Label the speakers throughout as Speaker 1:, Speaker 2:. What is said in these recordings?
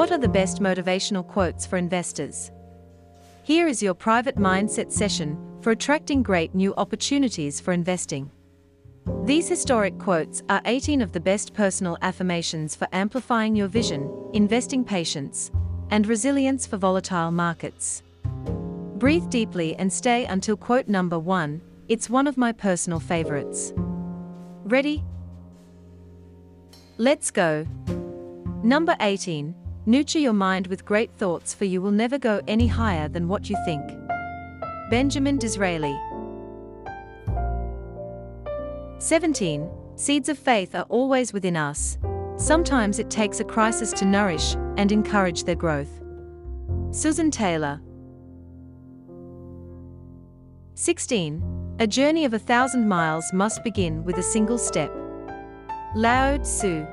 Speaker 1: What are the best motivational quotes for investors? Here is your private mindset session for attracting great new opportunities for investing. These historic quotes are 18 of the best personal affirmations for amplifying your vision, investing patience, and resilience for volatile markets. Breathe deeply and stay until quote number one. It's one of my personal favorites. Ready? Let's go. Number 18. Nurture your mind with great thoughts, for you will never go any higher than what you think. Benjamin Disraeli. 17. Seeds of faith are always within us. Sometimes it takes a crisis to nourish and encourage their growth. Susan Taylor. 16. A journey of a thousand miles must begin with a single step. Lao Tzu.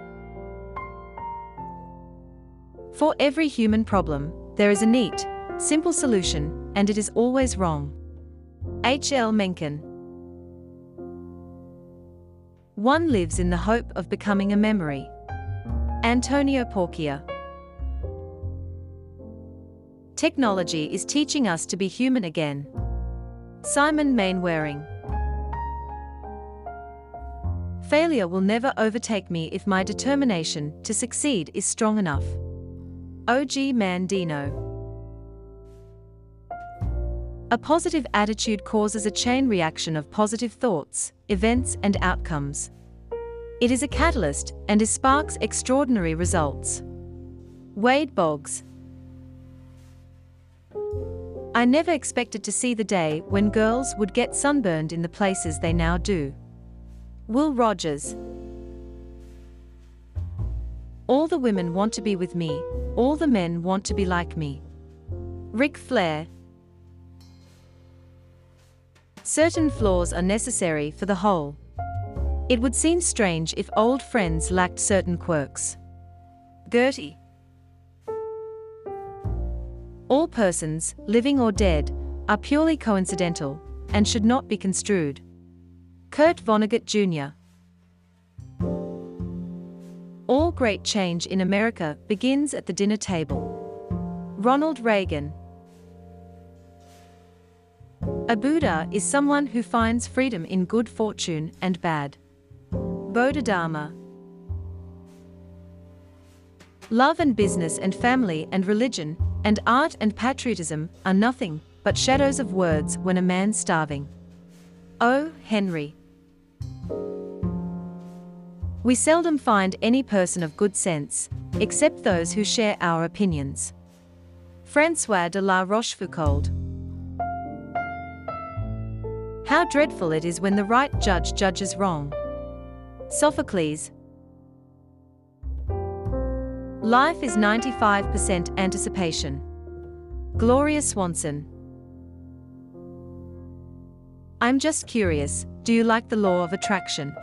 Speaker 1: For every human problem, there is a neat, simple solution, and it is always wrong. H. L. Mencken. One lives in the hope of becoming a memory. Antonio Porchia. Technology is teaching us to be human again. Simon Mainwaring. Failure will never overtake me if my determination to succeed is strong enough. Og Mandino. A positive attitude causes a chain reaction of positive thoughts, events, and outcomes. It is a catalyst and it sparks extraordinary results. Wade Boggs. I never expected to see the day when girls would get sunburned in the places they now do. Will Rogers. All the women want to be with me, all the men want to be like me. Ric Flair. Certain flaws are necessary for the whole. It would seem strange if old friends lacked certain quirks. Goethe. All persons, living or dead, are purely coincidental and should not be construed. Kurt Vonnegut Jr. great change in America begins at the dinner table. Ronald Reagan. A Buddha is someone who finds freedom in good fortune and bad. Bodhidharma. Love and business and family and religion and art and patriotism are nothing but shadows of words when a man's starving. O. Henry. We seldom find any person of good sense, except those who share our opinions. Francois de la Rochefoucauld. How dreadful it is when the right judge judges wrong. Sophocles. Life is 95% anticipation. Gloria Swanson. I'm just curious, do you like the law of attraction?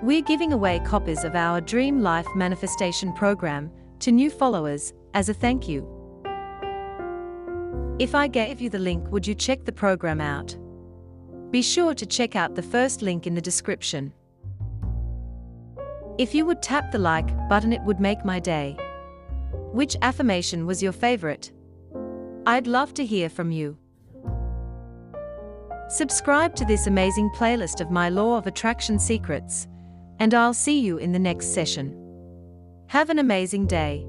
Speaker 1: We're giving away copies of our Dream Life Manifestation program to new followers as a thank you. If I gave you the link, would you check the program out? Be sure to check out the first link in the description. If you would tap the like button, it would make my day. Which affirmation was your favorite? I'd love to hear from you. Subscribe to this amazing playlist of my Law of Attraction secrets, and I'll see you in the next session. Have an amazing day.